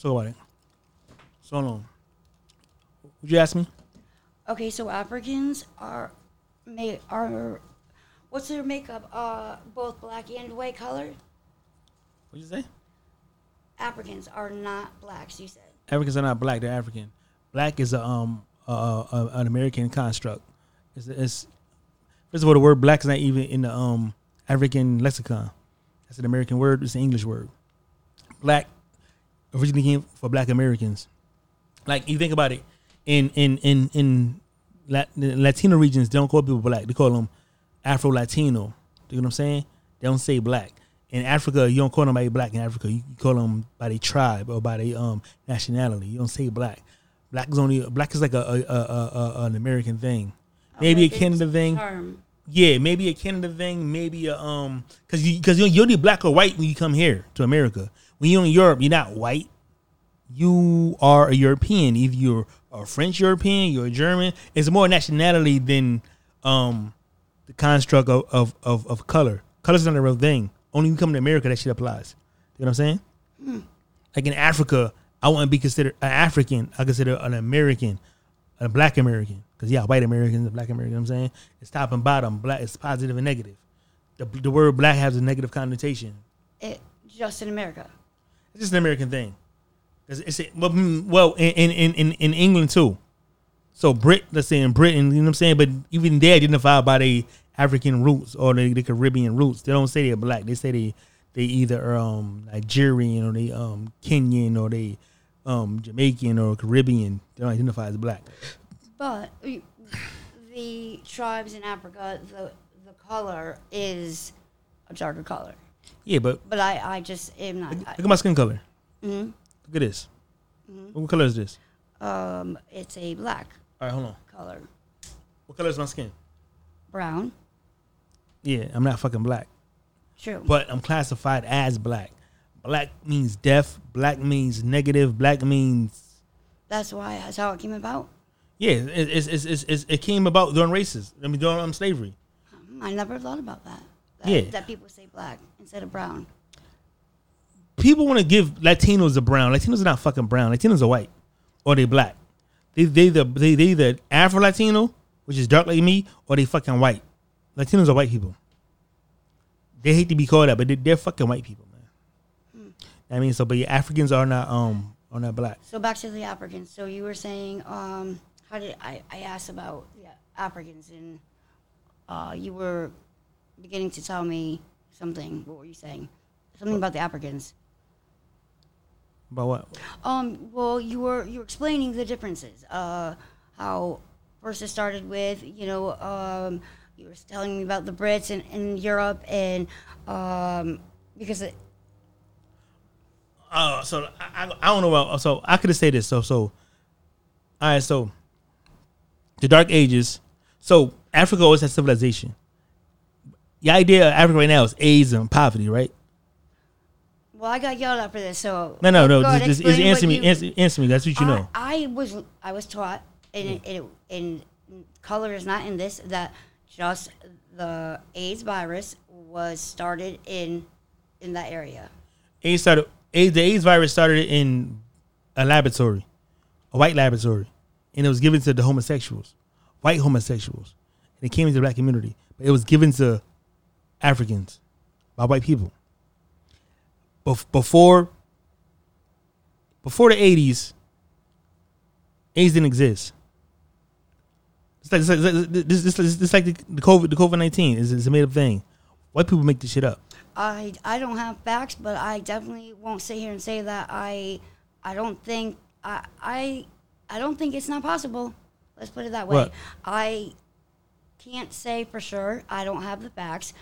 So about it. So long. Would you ask me? Okay, so Africans are may are what's their makeup? Uh, both black and white color. What'd you say? Africans are not blacks. You said. Africans are not black; they're African. Black is a um a, a, an American construct. It's, it's first of all, the word black is not even in the um African lexicon. That's an American word. It's an English word. Black originally came for Black Americans. Like you think about it, in in in in Lat- Latino regions, they don't call people black. They call them Afro Latino. You know what I'm saying? They don't say black. In Africa, you don't call nobody black in Africa. You call them by their tribe or by their um nationality. You don't say black. Black is only black is like a, a, a, a, an American thing. Maybe a Canada thing. Term. Yeah, maybe a Canada thing, maybe a um, cause you cause you're, you're only black or white when you come here to America. When you're in Europe, you're not white. You are a European. If you're a French European, you're a German. It's more nationality than um the construct of of of, of color. Color's not a real thing. Only when you come to America that shit applies. You know what I'm saying? Like in Africa, I want to be considered an African. I consider an American, a black American. Because yeah, white Americans, black Americans, You know what I'm saying it's top and bottom. Black is positive and negative. The, the word black has a negative connotation. It just in America. It's just an American thing. It's, it's a, well, mm, well in, in, in, in England too. So Brit, let's say in Britain, you know what I'm saying. But even they identify by their African roots or the, the Caribbean roots. They don't say they're black. They say they they either um Nigerian or they um Kenyan or they um Jamaican or Caribbean. They don't identify as black. But the tribes in Africa, the the color is a darker color. Yeah, but But I, I just am not. look at my skin color. Mhm. Look at this. What color is this? Um, it's a black All right, hold on. color, What color is my skin? brown. Yeah, I'm not fucking black. True. but I'm classified as black. Black means deaf. Black means negative. Black means That's why that's how it came about. yeah. It, it's, it's, it's, it came about during races. I mean during um, slavery. I never thought about that. That Yeah. That people say black instead of brown. People want to give Latinos a brown. Latinos are not fucking brown. Latinos are white or they black. They they the they they either Afro Latino, which is dark like me, or they fucking white. Latinos are white people. They hate to be called that, but they, they're fucking white people, man. I mean, so but yeah, Africans are not um are not black. So back to the Africans. So you were saying, um, how did I, I asked about the Africans and uh, you were beginning to tell me something. What were you saying? Something about the Africans. About what? Um, well, you were you were explaining the differences. Uh, how first it started with, you know, um, you were telling me about the Brits in, in Europe and um, because it, Oh, so I, I, I don't know. About, so I could have said this. So so, all right. So the Dark Ages. So Africa always had civilization. The idea of Africa right now is AIDS and poverty, right? well, I got yelled at for this. So No, no, no. Just, just, just answer me. you- Answer, answer me. That's what you know. I, I was I was taught, and and color is not in this that just the AIDS virus was started in in that area. AIDS started. AIDS, the AIDS virus started in a laboratory, a white laboratory, and it was given to the homosexuals, white homosexuals, and it came into the black community. But it was given to Africans by white people. Bef- before, before the eighties, AIDS didn't exist. It's like, it's like, this, this, this, this like the, the COVID, the COVID nineteen is it's a made up thing. White people make this shit up. I I don't have facts, but I definitely won't sit here and say that I I don't think I I I don't think it's not possible. Let's put it that way. What? I can't say for sure. I don't have the facts,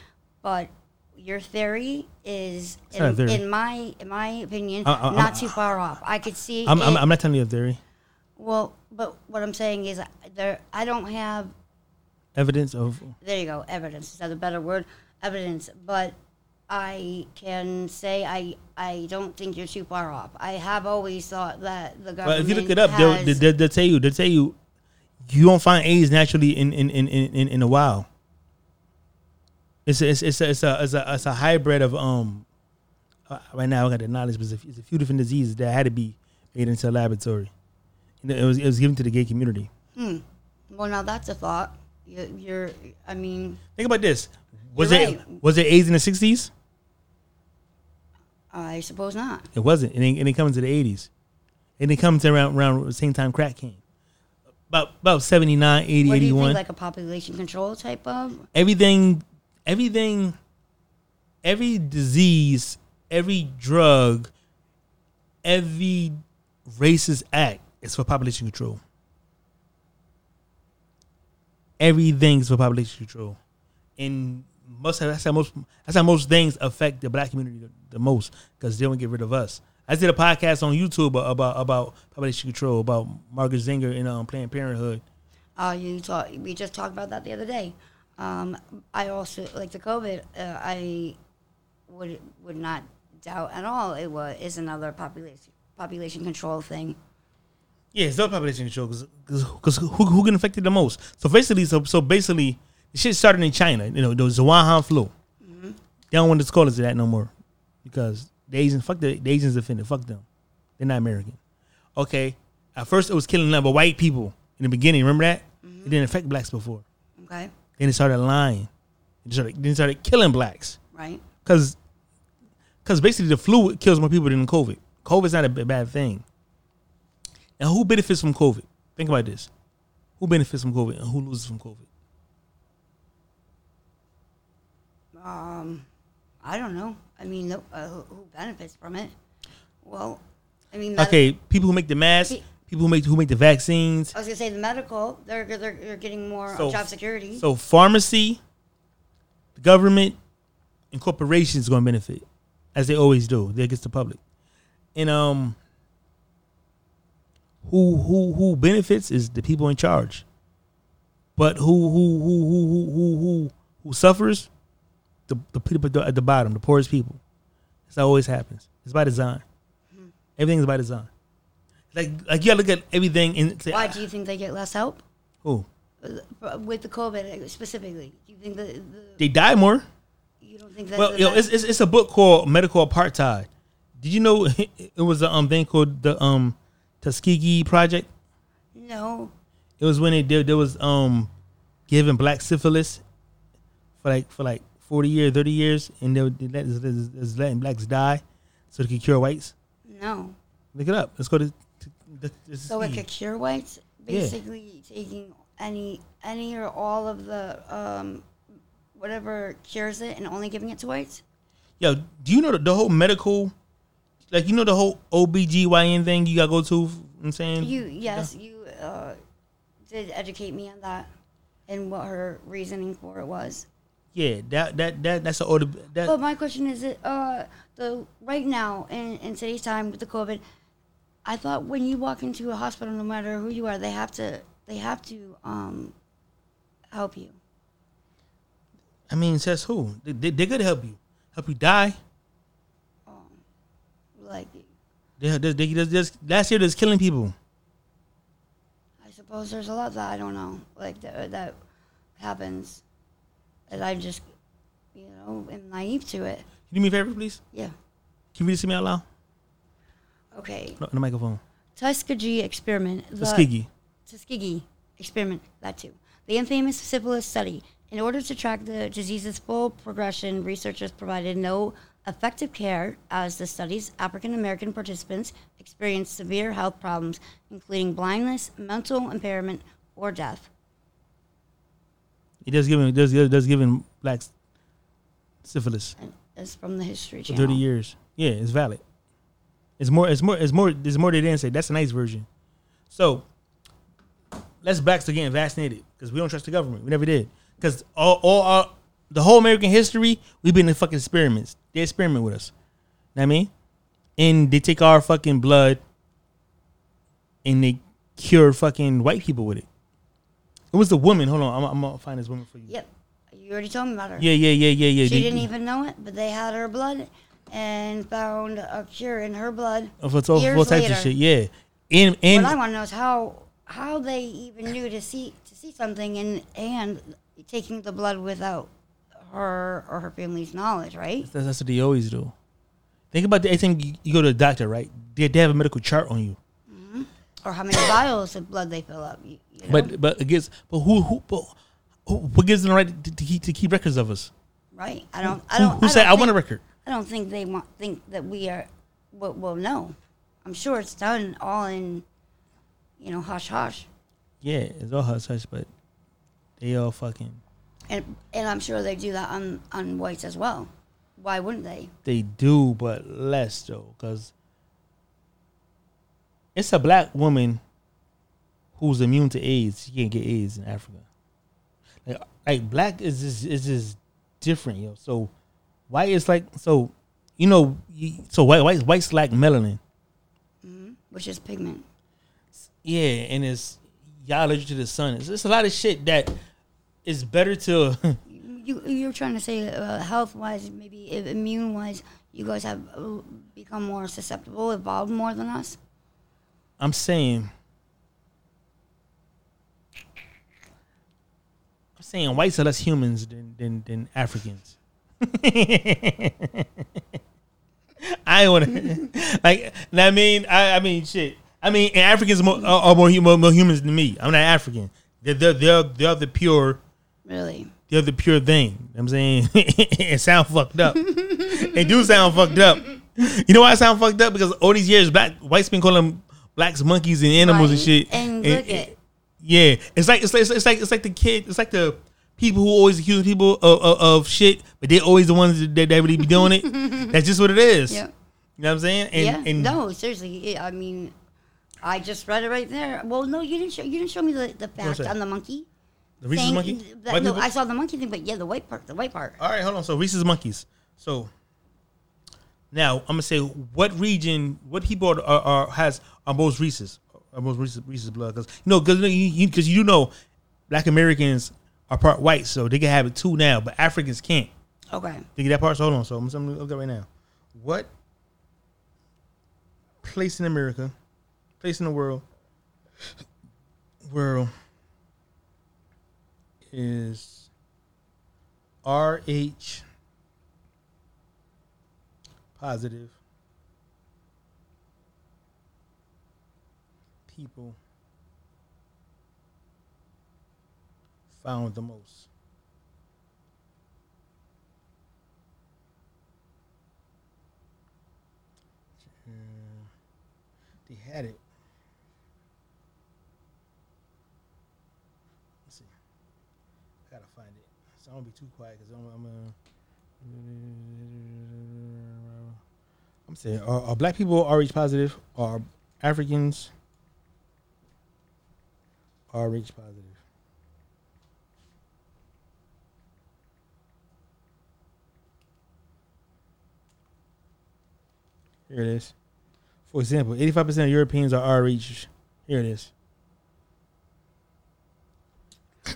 but your theory is, It's not a in, theory. in my in my opinion, uh, uh, I- I- not I- too far off. I could see. I'm, I'm, it- I'm not telling you a theory. well, but what I'm saying is, there I don't have Evidence of there you go evidence is that a better word evidence but i can say i i don't think you're too far off i have always thought that the government But if you look it up, they'll, they'll, they'll tell you. They'll tell you you don't find AIDS naturally in in in in, in, in the wild. It's a, it's it's a, it's a it's a it's a hybrid of um. Uh, right now, I got the knowledge, but it's a, it's a few different diseases that had to be made into a laboratory. It was it was given to the gay community. Hmm. Well, now that's a thought. You, you're. I mean, Think about this. Was it right. was it AIDS in the sixties? I suppose not. It wasn't. It ain't, it comes to the eighties. And it comes around around the same time crack came. About about 79, 80, What do you 81. think? Like a population control type of? everything everything every disease, every drug, every racist act is for population control. Everything's for population control. And most that's how most that's how most things affect the black community the, the most because they don't get rid of us. I did a podcast on YouTube about about population control about Margaret Sanger and um, Planned Parenthood. Uh, you talk, we just talked about that the other day. Um, I also like the COVID. Uh, I would would not doubt at all it was is another population population control thing. Yeah, it's not population control because who, who get infected the most? So basically, so so basically, the shit started in China. You know, the Wuhan flu. They don't want to call it that no more because the Asians, fuck the, the Asians offended. Fuck them. They're not American. Okay. At first, it was killing a number of white people in the beginning. Remember that? It didn't affect blacks before. Okay, Then it started lying. It started, then started killing blacks right? because because basically the flu kills more people than COVID. COVID's not a bad thing. Now, who benefits from COVID? Think about this: who benefits from COVID and who loses from COVID? Um, I don't know. I mean, no- uh, who benefits from it? Well, I mean, Okay, people who make the masks, Pe- people who make who make the vaccines. I was gonna say the medical. They're they're, they're getting more So- job security. So pharmacy, the government, and corporations going to benefit, as they always do. They against the public, and um, who who who benefits is the people in charge. But who who who who who who who, suffers? The the people at the, bottom, the poorest people. That's how always happens. It's by design. Everything is by design. Like like you gotta look at everything and say, Why do you think they get less help who Uh, with the COVID specifically? Do you think the, the they die more. you don't think that? Well, yo, it's, it's it's a book called Medical Apartheid. Did you know it was a um thing called the um Tuskegee Project? no. It was when they did there was um giving black syphilis for like for like forty years, thirty years, and they they let, they letting blacks die so they could cure whites. No. Look it up. Let's go to. The, the So it could cure whites, Yeah. basically taking any any or all of the um, whatever cures it and only giving it to whites. Yo, do you know the, the whole medical, like you know the whole OBGYN thing you gotta go to? you know I'm saying You yes, you uh, did educate me on that and what her reasoning for it was. yeah, that that that that's an order. That But my question is, it uh, the right now in, in today's time with the COVID, I thought when you walk into a hospital, no matter who you are, they have to they have to um, help you. I mean, says who? They, they, they're gonna help you, help you die. Like They, they, they, they just last year, there's killing people. I suppose there's a lot that I don't know, like that that happens, that I just you know am naive to it. Can you do me a favor, please? Yeah. Can you read this to me out loud? Okay. No, the microphone. Tuskegee experiment. The, Tuskegee. Tuskegee experiment, that too. The infamous syphilis study. In order to track the disease's full progression, researchers provided no effective care as the study's African American participants experienced severe health problems, including blindness, mental impairment, or death. It does give giving does does giving blacks syphilis It's from the History for Channel. thirty years. Yeah, it's valid. It's more. It's more. It's more. There's more they didn't say. That's a nice version. So let's blacks to getting vaccinated because we don't trust the government. We never did. Because all, all our, the whole American history, we've been in fucking experiments. They experiment with us. You Know what I mean? And they take our fucking blood and they cure fucking white people with it. It was the woman. Hold on, I'm, I'm gonna find this woman for you. Yep. You already told me about her. Yeah, yeah, yeah, yeah, yeah. She They- didn't even know it, but they had her blood and found a cure in her blood. for, years all types later. of shit. Yeah, and and what I want to know is how how they even knew to see to see something and and taking the blood without her or her family's knowledge, right? That's, that's what they always do. Think about the anything you, you go to the doctor, right? They, they have a medical chart on you. Mm-hmm. or how many vials of blood they fill up. You, you know? But but against but who who but who, what gives them the right to, to, keep, to keep records of us? right, I don't. I Who, don't. who I said I want a record? I don't think they want think that we are. Well, well, no, I'm sure it's done all in, you know, hush hush, Yeah, it's all hush hush, but they all fucking and and I'm sure they do that on on whites as well. Why wouldn't they? they do, but less though, because it's a black woman who's immune to AIDS. She can't get AIDS in Africa. Like, like black is just is just different, yo. So white is like so, you know, you- so white white white's like melanin. Which is pigment. Yeah, and it's y'all allergic to the sun. It's, it's a lot of shit that is better to. You you're trying to say uh, health wise, maybe immune wise, you guys have uh, become more susceptible, evolved more than us. I'm saying. I'm saying whites are less humans than than, than Africans. I want to like. I mean, I, I mean, shit. I mean, Africans are more, are, more, more, more humans than me. I'm not African. They're they're they're, they're the pure. Really, They're the pure thing. You know what I'm saying it sound fucked up. it do sound fucked up. You know why I sound fucked up? Because all these years, black whites been calling blacks monkeys and animals and shit. And look at- yeah, it's like it's like it's like it's like the kid. It's like the people who always accuse people of, of, of shit, but they're always the ones that, that really be doing it. That's just what it is. yeah, You know what I'm saying? And, yeah. and no, seriously. I mean, I just read it right there. Well, no, you didn't show. You didn't show me the, the fact on the monkey. the rhesus monkey. that- no, people- I saw the monkey thing, but yeah, the white part. The white part. All right, hold on. So rhesus monkeys. So now I'm gonna say what region, what people are, are, are has are most rhesus, are most rhesus, rhesus blood? Because you know, because you, because you, do know, Black Americans are part white, so they can have it too now, but Africans can't. Okay. They get that part. So hold on. So I'm, I'm gonna look at right now. What place in America, place in the world, world is RH positive people found the most? They had it. Let's see. I gotta find it. So I don't be too quiet because I'm, I'm I'm saying, are, are black people RH positive? Are Africans RH positive? Here it is. For example, 85% of Europeans are RH. Here it is.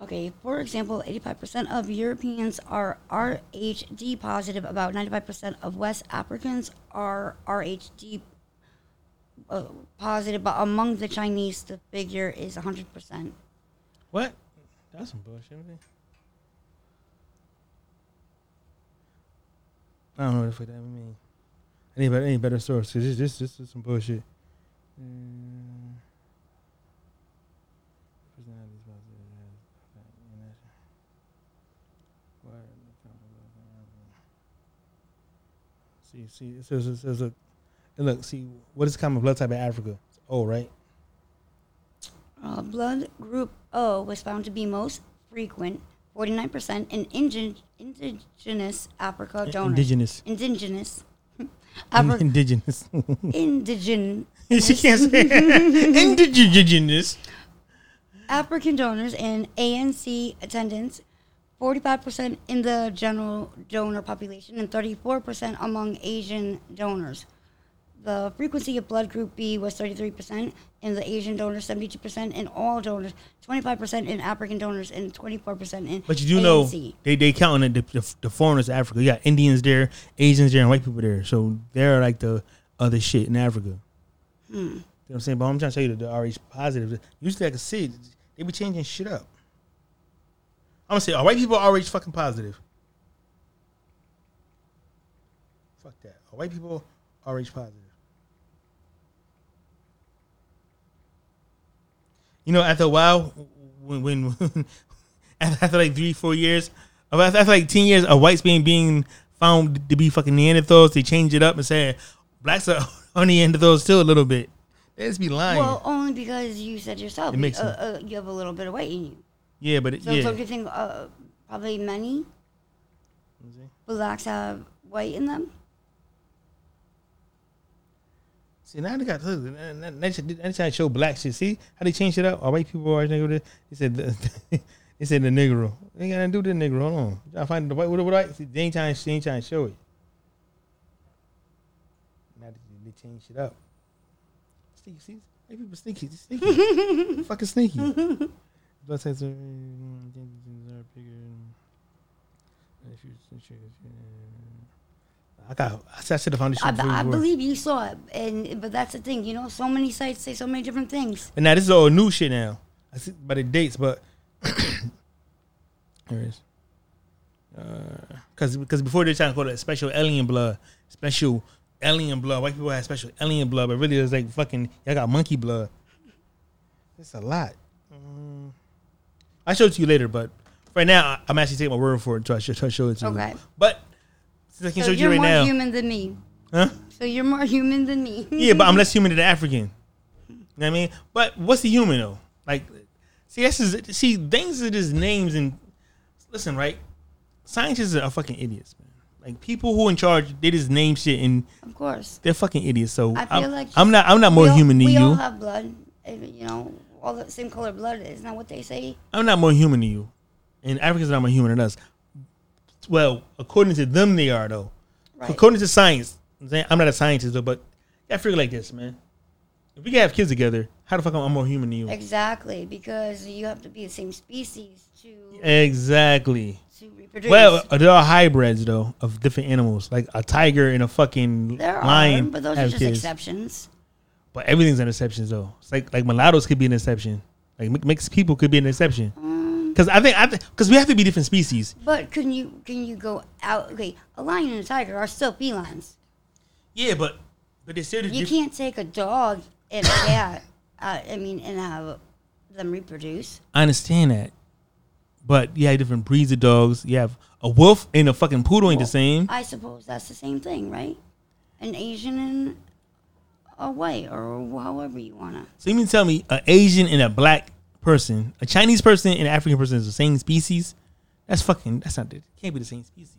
Okay, for example, 85% of Europeans are RHD positive. About 95% of West Africans are RHD uh, positive, but among the Chinese, the figure is 100%. What? That's some bullshit. Man. I don't know what the fuck that mean. I need better, I need better source. Cause this, this, this is some bullshit. Mm. Personalities positive, yeah. What? See, see, it says, it says, look, and look, see, what is common blood type in Africa? It's O, right? Uh, blood group O was found to be most frequent, 49% in ingen- indigenous Africa donors. Indigenous. Indigenous. Afri- Indigenous. indigen- she can't say indigenous. African donors and ANC attendance, 45% in the general donor population and 34% among Asian donors. The frequency of blood group B was 33% in the Asian donors, 72% in all donors, 25% in African donors, and 24% in But you do know they they counting the, the, the foreigners Africa. You got Indians there, Asians there, and white people there. So they're like the other shit in Africa. Hmm. You know what I'm saying? But I'm trying to tell you that the RH positive. Usually I can see they be changing shit up. I'm gonna say, are white people are RH fucking positive? Fuck that. Are white people RH positive? You know, after a while, when, when after like three, four years, after like ten years of whites being being found to be fucking Neanderthals, they change it up and say blacks are on Neanderthals still a little bit. They just be lying. Well, only because you said yourself, It you, makes uh, uh, you have a little bit of weight in you. yeah, but it, So yeah. don't you think uh, probably many blacks have white in them? See now they got look, they trying to show black shit. See how they changed it up? All white people are nigga. They said the, they said the negro. They ain't got nothing to do with the negro. Hold on, to find the white. What what I? See, they ain't trying. They ain't trying to show it. Now they, they changed it up. Sneaky, see, white people sneaky, sneaky, fucking sneaky. Blood cells are mm, are bigger. If you- if you- I got. I said I should have found I, I believe you saw it, and but that's the thing, you know. So many sites say so many different things. But now this is all new shit now. I see by the dates, but there it is. Because because before they trying to call it special alien blood, special alien blood. White people had special alien blood, but really it's like fucking y'all got monkey blood. It's a lot. Mm. I'll show it to you later, but right now I- I'm actually taking my word for it until I show, until I show it to you. Okay. But since I can So show you you're right more now, human than me. huh? So you're more human than me. Yeah, but I'm less human than African. You know what I mean? But what's the human though? Like, see, that's is see, things are just names and listen, right? Scientists are fucking idiots, man. Like people who in charge, they just name shit and of course. they're fucking idiots. So I feel I'm, like I'm not, I'm not more all- human than we you. We all have blood. You know, all the same color blood. Isn't that what they say? I'm not more human than you, and Africans are not more human than us. Well, according to them, they are though. Right. According to science, I'm not a scientist though, but I figure like this, man. If we can have kids together, how the fuck am I more human than you? Exactly, because you have to be the same species to Exactly. to reproduce. Well, there are hybrids though of different animals, like a tiger and a fucking there lion. are, but those are just kids. exceptions. But everything's an exception though. It's like like mulattoes could be an exception. Like mixed people could be an exception. Um, Because I think I because we have to be different species. but can you can you go out? Okay, a lion and a tiger are still felines. Yeah, but but they're still You diff- can't take a dog and a cat. Uh, I mean, and have them reproduce. I understand that, but you have different breeds of dogs. You have a wolf and a fucking poodle ain't the same. I suppose that's the same thing, right? An Asian and a white, or however you wanna. So you mean tell me an Asian and a black person, a Chinese person and an African person is the same species? That's fucking. That's not. It can't be the same species.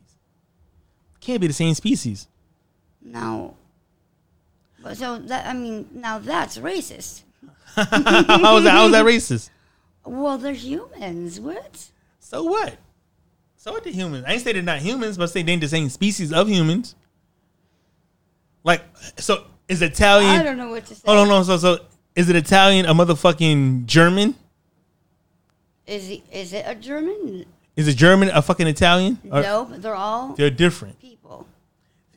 Can't be the same species. Now, but so that I mean, now that's racist. how is that? How is that racist? Well, they're humans. What? So what? So what? The humans? I ain't say they're not humans, but I say they ain't the same species of humans. Like, so is Italian? I don't know what to say. Hold on, no. So, so is it Italian a motherfucking German? Is he, is it a German? Is it German a fucking Italian? Or- no, they're all They're different. people.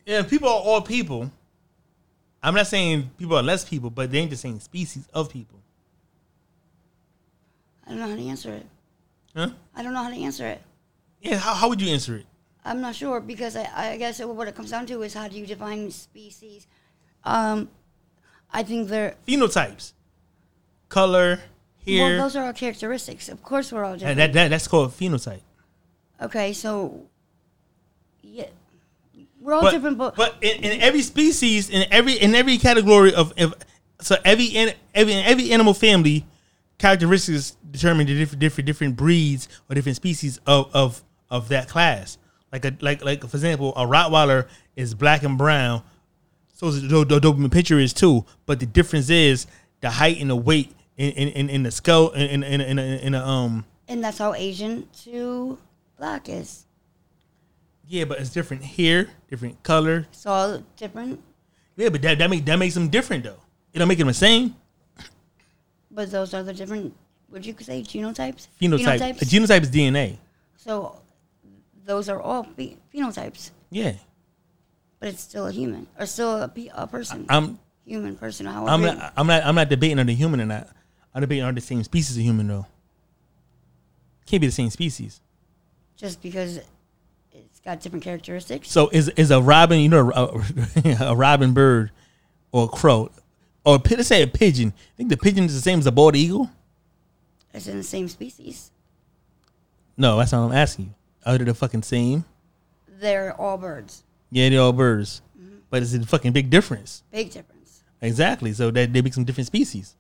Yeah, people are all people. I'm not saying people are less people, but they ain't the same species of people. I don't know how to answer it. Huh? I don't know how to answer it. Yeah, how, how would you answer it? I'm not sure because I, I guess what it comes down to is how do you define species? Um, I think they're Phenotypes, color, hair. well, those are our characteristics. Of course, we're all different. that, that- that's called phenotype. okay, so yeah, we're all but, different, but, but in, in every species, in every in every category of, of so every in every in every animal family, characteristics determine the different different different breeds or different species of of of that class. Like a like like for example, a Rottweiler is black and brown. So the Doberman pinscher is too, but the difference is the height and the weight in in, in, the skull in in in, in, in a um and that's how Asian to black is. yeah, but it's different hair, different color, It's all different, Yeah, but that that make that makes them different though. It don't make them the same but those are the different. Would you say genotypes? phenotype. Phenotypes? A genotype is DNA. so those are all phe- phenotypes, Yeah, but it's still a human or still a, a person, I'm human person. However, I'm not I'm not I'm not debating on the human or not. I'm debating on the same species of human though. Can't be the same species. just because it's got different characteristics. So is is a robin you know a, a robin bird or a crow or let's say a pigeon? I think the pigeon is the same as a bald eagle. It's in the same species. No, that's not what I'm asking you. Are they the fucking same? They're all birds. Yeah, they're all birds, Mm-hmm. but it's a fucking big difference. Big difference. Exactly. So that they make some different species.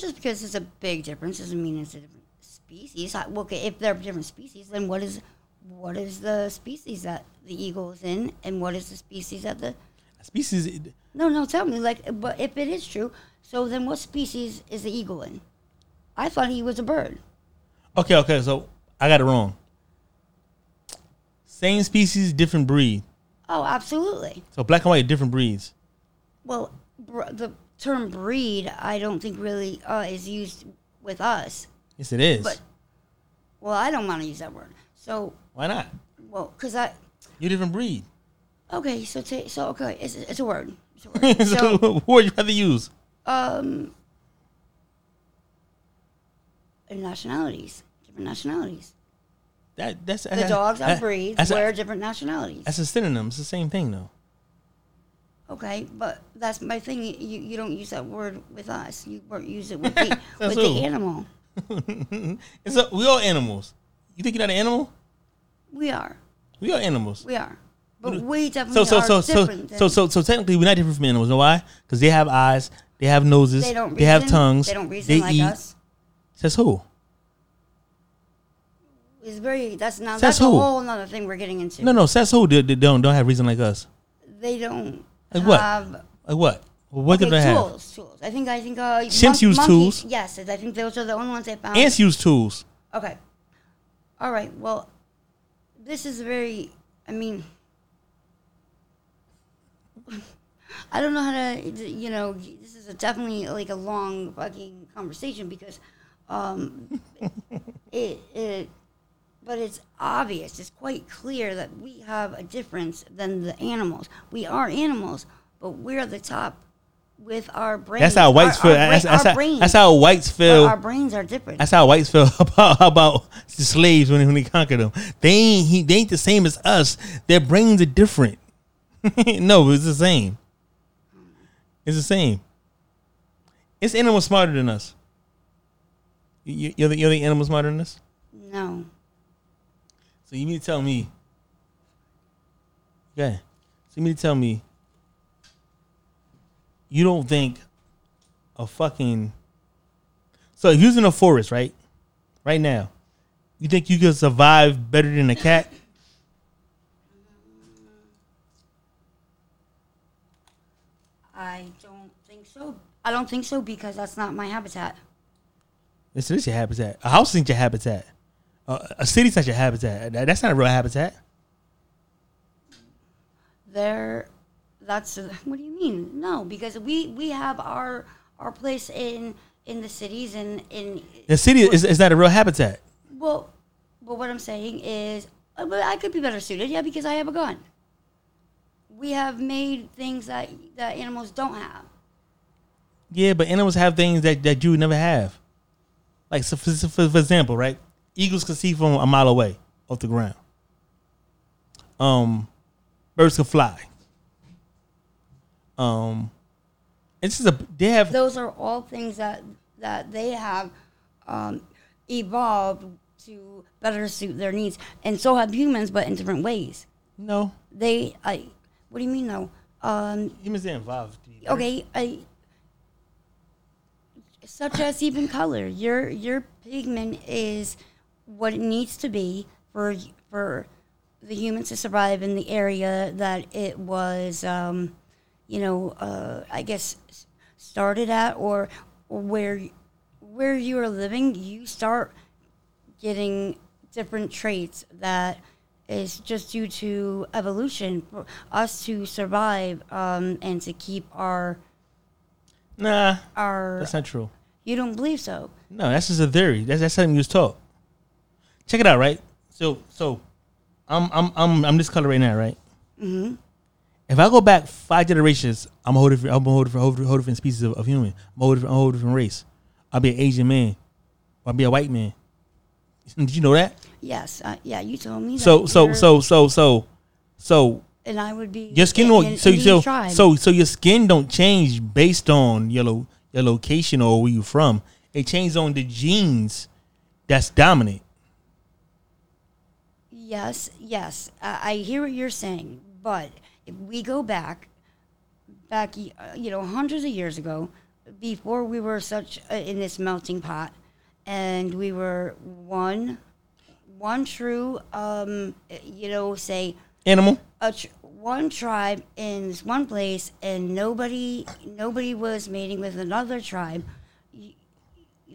Just because it's a big difference doesn't mean it's a different species. I- well, Okay, if they're different species, then what is what is the species that the eagle is in, and what is the species that the Species. no no tell me like but if it is true, so then what species is the eagle in? I thought he was a bird. Okay, okay. So I got it wrong. Same species, different breed. Oh, absolutely. So black and white, different breeds. Well, br- the term breed, I don't think really uh, is used with us. Yes, it is. But well, I don't want to use that word. So Why not? well, because I You're a different breed. okay. So ta so okay, it's, it's a word. It's a word. so, what would you rather use? um, nationalities, different nationalities. That that's The dogs are breeds. That's We're a, different nationalities. that's a synonym. It's the same thing, though. Okay, but that's my thing. You, you don't use that word with us. You won't use it with the with who? the animal. it's a, we all animals. You think you're not an animal? We are. We are animals. We are. But we definitely So so are so so different. so so so technically we're not different from animals. You know why? Because they have eyes, they have noses, they don't. they have tongues, They don't reason like eat. us. Says who? It's very. That's now. Says That's a who? whole other thing we're getting into. No, no, says who? They, they don't don't have reason like us. They don't Like what? Like what? What okay, do they have? tools. Tools. I think. I think. Uh, Chimps use monkeys- tools. Yes, I think those are the only ones I found. Ants use tools. Okay. All right. Well, this is very. I mean, I don't know how to. You know, this is a definitely like a long fucking conversation because, um, it it. But it's obvious. It's quite clear that we have a difference than the animals. We are animals, but we're the top with our brains. That's how whites Our- feel. our that's, that's, how, brains. that's how whites But feel. our brains are different. That's how whites feel about about the slaves when, when they conquered them. They ain't he, they ain't the same as us. Their brains are different. no, it's the same. It's the same. It's animals smarter than us. You, you're the you're the animal smarter than us. no. So you mean to tell me? Okay. So you mean to tell me? You don't think a fucking so if you're in a forest, right? Right now, you think you could survive better than a cat? I don't think so. I don't think so because that's not my habitat. This is your habitat. A house isn't your habitat. Uh, a city's not a habitat. That- That's not a real habitat. There, that's what do you mean? No, because we we have our our place in in the cities and in The city is, is not a real habitat. well, but what I'm saying is, uh, I could be better suited, yeah, because I have a gun. We have made things that that animals don't have. Yeah, but animals have things that, that you would never have. Like, so for, for, for example, right? Eagles can see from a mile away off the ground. Um, birds can fly. Um, it's just a they have Those are all things that that they have um, evolved to better suit their needs, and so have humans, but in different ways. no They, I, what do you mean though? Um, humans are involved. okay, I, such as even color. Your your pigment is what it needs to be for for the humans to survive in the area that it was, um, you know, uh, I guess started at, or, where where you are living, you start getting different traits that is just due to evolution for us to survive um, and to keep our Nah, our. that's not true. You don't believe so? No, that's just a theory. That's that's something you was taught. Check it out, right? So so, I'm I'm I'm I'm this color right now, right? Mm-hmm. If I go back five generations, I'm a whole different. I'm a whole different, whole different, whole different species of, of human. I'm a whole different, a whole different race. I'll be an Asian man. I'll be a white man. Did you know that? Yes. Uh, yeah. You told me. So that so so so so so And I would be. your skin in- in so so tribe. so so your skin don't change based on your lo, your location or where you from. It changes on the genes that's dominant. Yes, yes, I I hear what you're saying, but if we go back, back, uh, you know, hundreds of years ago, before we were such uh, in this melting pot, and we were one, one true, um, you know, say Animal. a tr- one tribe in this one place, and nobody, nobody was mating with another tribe.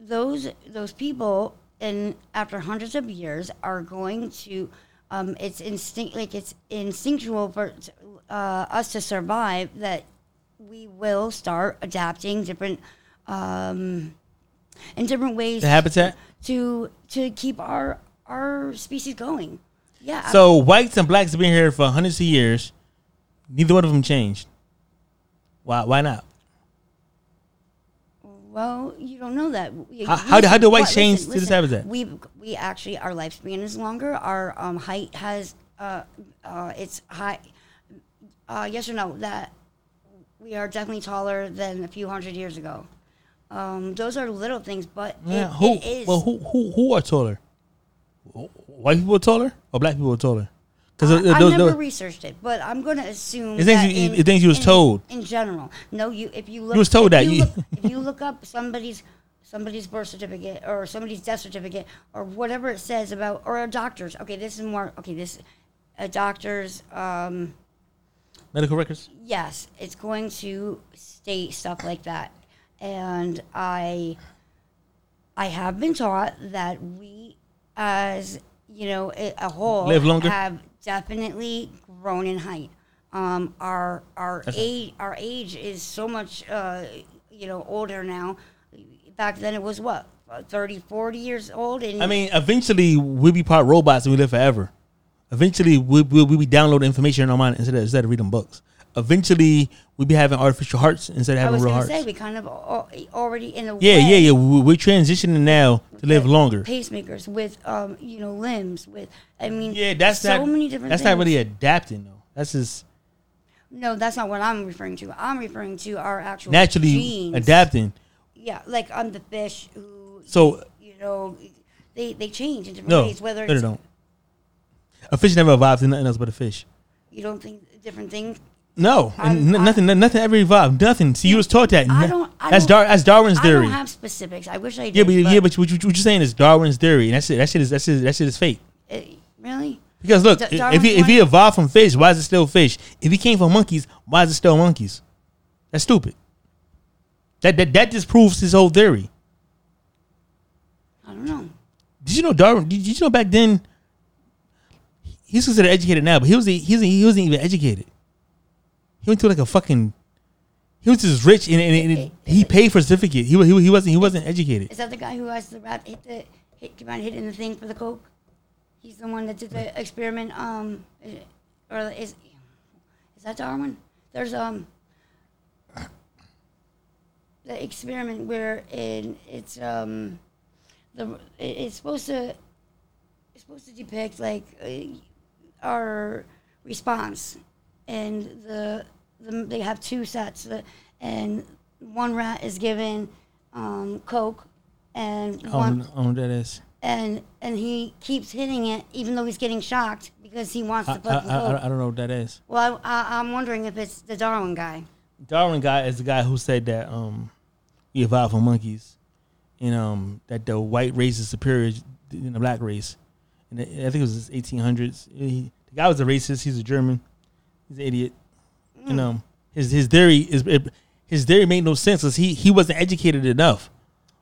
Those those people, and after hundreds of years, are going to. Um, it's instinct, like it's instinctual for uh, us to survive. That we will start adapting different, um, in different ways The habitat. to to keep our our species going. Yeah. So whites and blacks have been here for hundreds of years. Neither one of them changed. Why? Why not? Well, you don't know that. How- how do- how do whites what- change to this habitat? We we actually our lifespan is longer. Our um, height has uh, uh, it's high. Uh, yes or no? That we are definitely taller than a few hundred years ago. Um, those are little things, but Yeah, it, who? it is. Well, who, who? Who are taller? White people are taller, or black people are taller? Because I, I those, never those, researched it, but I'm going to assume It thinks that you- in, you was in- told. in general. No, you if you look was told if that. you You- look, if you look up somebody's somebody's birth certificate or somebody's death certificate or whatever it says about or a doctor's. Okay, this is more. Okay, this a doctor's. Um, medical records. yes, it's going to state stuff like that. And I I have been taught that we as you know a, a whole Live longer? have definitely grown in height. Um, our our That's- age our age is so much uh, you know older now. Back then it was what 30, 40 years old and I mean, eventually we'll be part robots and we live forever. Eventually we'll, we'll, we'll be downloading information in our mind instead of, instead of reading books. Eventually we'll be having artificial hearts instead of I having was real going hearts. to say we kind of al- already in a yeah, way yeah, yeah. We- We're transitioning now to live longer. pacemakers with um you know limbs with I mean Yeah, that's so not. many different that's things. not really adapting though. That's just no that's not what I'm referring to I'm referring to our actual naturally genes. adapting. yeah like on the fish who So you know they they change in different no, ways whether no, it's they don't. A fish never evolved to nothing else but a fish. you don't think different things No, and n- I- nothing, nothing ever evolved. Nothing. See, you was taught that. I don't- I that's don't- Dar- that's Darwin's theory. I don't have specifics I wish I did yeah, but, yeah, but but what, you- what you're saying is Darwin's theory, and that's it. That shit is that shit, that shit is fake. it, really Because look, Da- if he if he evolved from fish, why is it still fish? If he came from monkeys, why is it still monkeys? That's stupid. That that that disproves his whole theory. I don't know Did you know Darwin? Did you know back then? He's considered educated now, but he was he was he wasn't even educated. He went to like a fucking. He was just rich and, and, and he paid for a certificate. He, he he wasn't he wasn't educated. is that the guy who has the rat hit the hit keep on hitting the thing for the coke he's the one that did the experiment um is- or is is that Darwin there's um the experiment where in it's um the it- it's supposed to it's supposed to depict like uh, our response and the, the they have two sets the, and one rat is given um, coke and one know- I don't know what that is. and and he keeps hitting it even though he's getting shocked because he wants I, to put I, the I, coke. I don't know what that is. well I, I, i'm wondering if it's the darwin guy Darwin guy is the guy who said that um we evolved from monkeys, and um that the white race is superior than the black race, and I think it was the 1800s. He, the guy was a racist. He's a German. He's an idiot. You know his his theory is his theory made no sense because he he wasn't educated enough.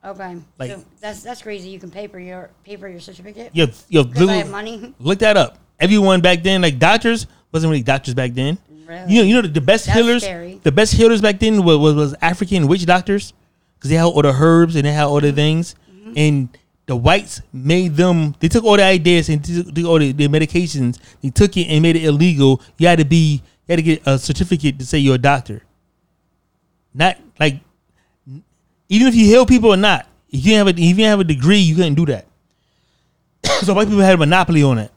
okay Like- so that's that's crazy you can pay for your pay for your certificate You you because i have money look that up. Everyone back then, like doctors, wasn't really doctors back then. Really? You know, you know the, the best That's healers. scary. The best healers back then was was, was African witch doctors because they had all the herbs and they had all the things, Mm-hmm. and the whites made them. They took all the ideas and took took all the, the medications. They took it and made it illegal. You had to be, you had to get a certificate to say you're a doctor. Not like, even if you heal people or not, if you have a if you have a degree, you couldn't do that. so white people had a monopoly on it.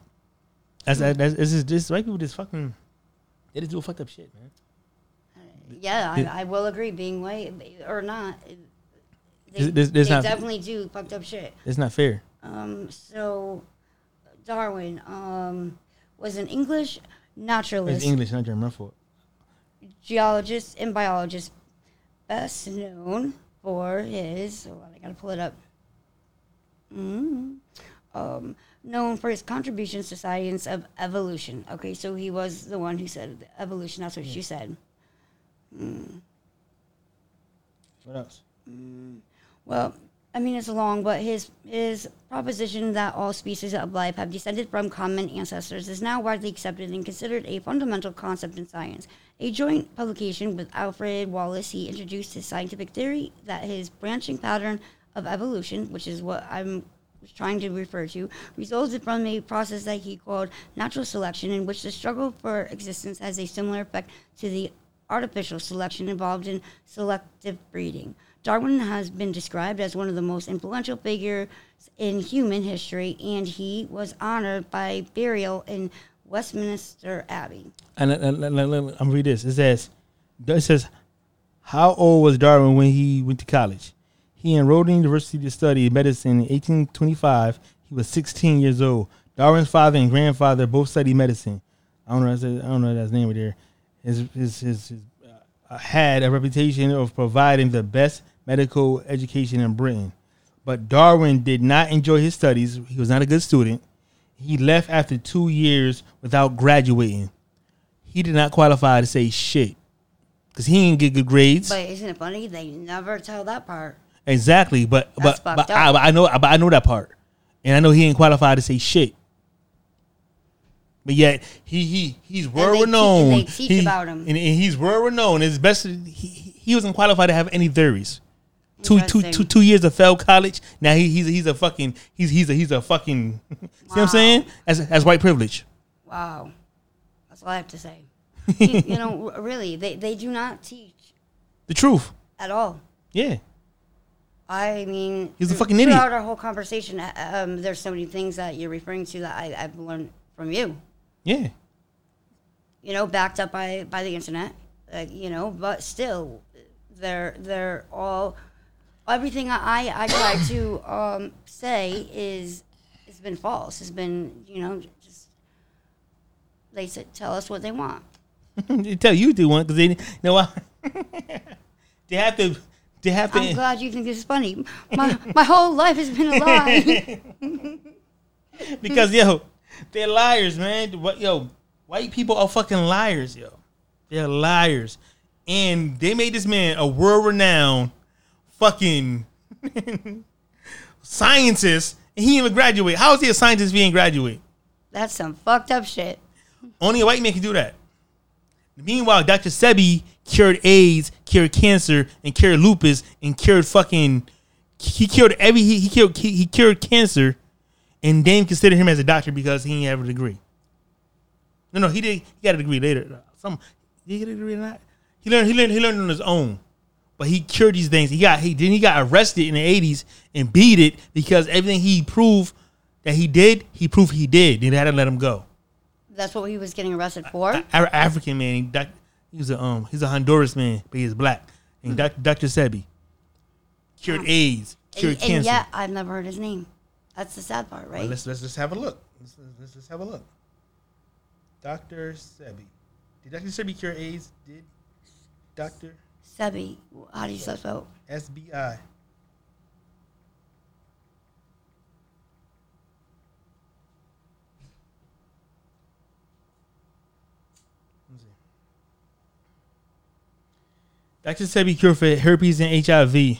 That's that's, that's it's just, this white people just fucking they just do fucked up shit, man. yeah I, I will agree being white or not they, This- this- this they not- definitely do fucked up shit It's not fair. Um, so Darwin um, was an English naturalist, It's English, not German. For geologist, and biologist, best known for his. On, I gotta pull it up. Mm, um, known for his contributions to science of evolution. Okay, so he was the one who said evolution. That's what you said. what else? Well, I mean it's long, but his his proposition that all species of life have descended from common ancestors is now widely accepted and considered a fundamental concept in science. A joint publication with Alfred Wallace, he introduced his scientific theory that his branching pattern of evolution, which is what I'm trying to refer to, resulted from a process that he called natural selection, in which the struggle for existence has a similar effect to the artificial selection involved in selective breeding. Darwin has been described as one of the most influential figures in human history, and he was honored by burial in Westminster Abbey. And, and, and- read this. It says, it says, how old was Darwin when he went to college? He enrolled in the university to study medicine in 1825. He was 16 years old. Darwin's father and grandfather both studied medicine. I don't know. I don't know that's name right there. His his his, his uh, had a reputation of providing the best medical education in Britain. But Darwin did not enjoy his studies. He was not a good student. He left after two years without graduating. He did not qualify to say shit because he didn't get good grades. But isn't it funny? They never tell that part. exactly, but That's but but I, I know but I know that part, and I know he didn't qualify to say shit. But yet he he he's world te- renowned. and they teach He- about him. and, and he's world renowned. His best he, he he wasn't qualified to have any theories. Two, two, two, two years of failed college. Now he, he's he's a fucking he's he's a he's a fucking. See what I'm saying? As as white privilege. Wow. That's all I have to say. you, you know, really, they, they do not teach The truth. at all. Yeah. I mean, He's a fucking idiot. Throughout our whole conversation, uh, um, there's so many things that you're referring to that I, I've learned from you. Yeah. You know, backed up by by the internet. Uh, you know, but still, they're they're all everything I I try to um, say is has been false. Has been you know just they s- tell us what they want. they tell you they want because they you know what they have to they have to I'm glad you think this is funny. My my whole life has been a lie. because yo they're liars man what yo white people are fucking liars yo they're liars and they made this man a world renowned fucking scientist and he even graduate how is he a scientist if he didn't graduate That's some fucked up shit. Only a white man can do that. Meanwhile, Dr. Sebi cured AIDS, cured cancer, and cured lupus, and cured fucking. He cured every. He, he cured. He, he cured cancer, and then considered him as a doctor because he didn't have a degree. No, no, he did. He got a degree later. Some. Did he get a degree or not? He learned. He learned. He learned on his own. But he cured these things. He got. He then he got arrested in the eighties and beat it because everything he proved that he did, he proved he did. They had to let him go. That's what he was getting arrested for. A- Af- African man. He, doc, he was a um. He's a Honduras man, but he's black. And doc, Dr. Sebi cured AIDS, cured and, and yet, I've never heard his name. That's the sad part, right? Well, let's let's just have a look. Let's, let's just have a look. Dr. Sebi. Did Dr. Sebi cure AIDS? Did Dr. Sebi, how do you spell it? SBI? Dr. Sebi cure for herpes and HIV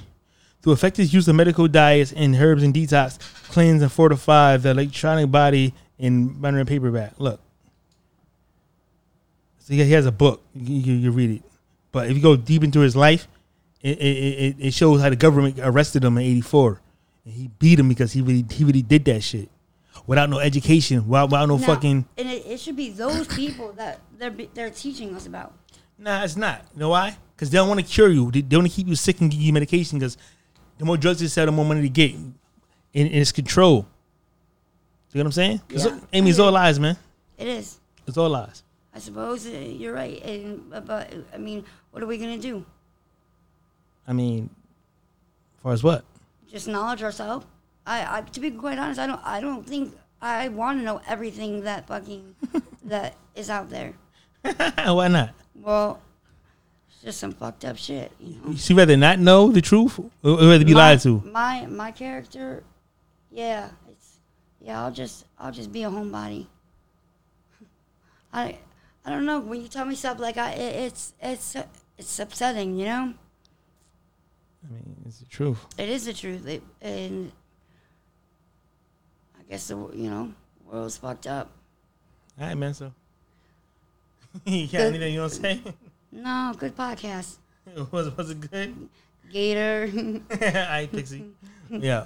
through effective use of medical diets and herbs and detox, cleanse and fortify the electronic body in binder and paperback. Look. So he he has a book. You, you, you read it. But if you go deep into his life, it, it, it, shows how the government arrested him in '84, and he beat him because he really he really did that shit without no education, without, without no Now, fucking. And it, it should be those people that they're they're teaching us about. Nah, it's not. You know why? Because they don't want to cure you. They, they want to keep you sick and give you medication. Because the more drugs they sell, the more money they get, and, and it's control. You know what I'm saying? Yeah, Amy, it's all mm-hmm. lies, man. It is. It's all lies. I suppose uh, you're right. And uh, but I mean, what are we gonna do? I mean, as far as what? Just knowledge ourselves? I, I to be quite honest, I don't I don't think I want to know everything that fucking that is out there. Why not? Well, it's just some fucked up shit. You know? Rather not know the truth or or rather be my, lied to? My my character, yeah, it's yeah. I'll just I'll just be a homebody. I I don't know when you tell me stuff like I it, it's it's it's upsetting, you know. I mean, it's the truth. It is the truth, it, and I guess the you know world's fucked up. All right, man. So you got anything you want to say? No, good podcast, was was it good? Gator. All right, Pixie. Yeah.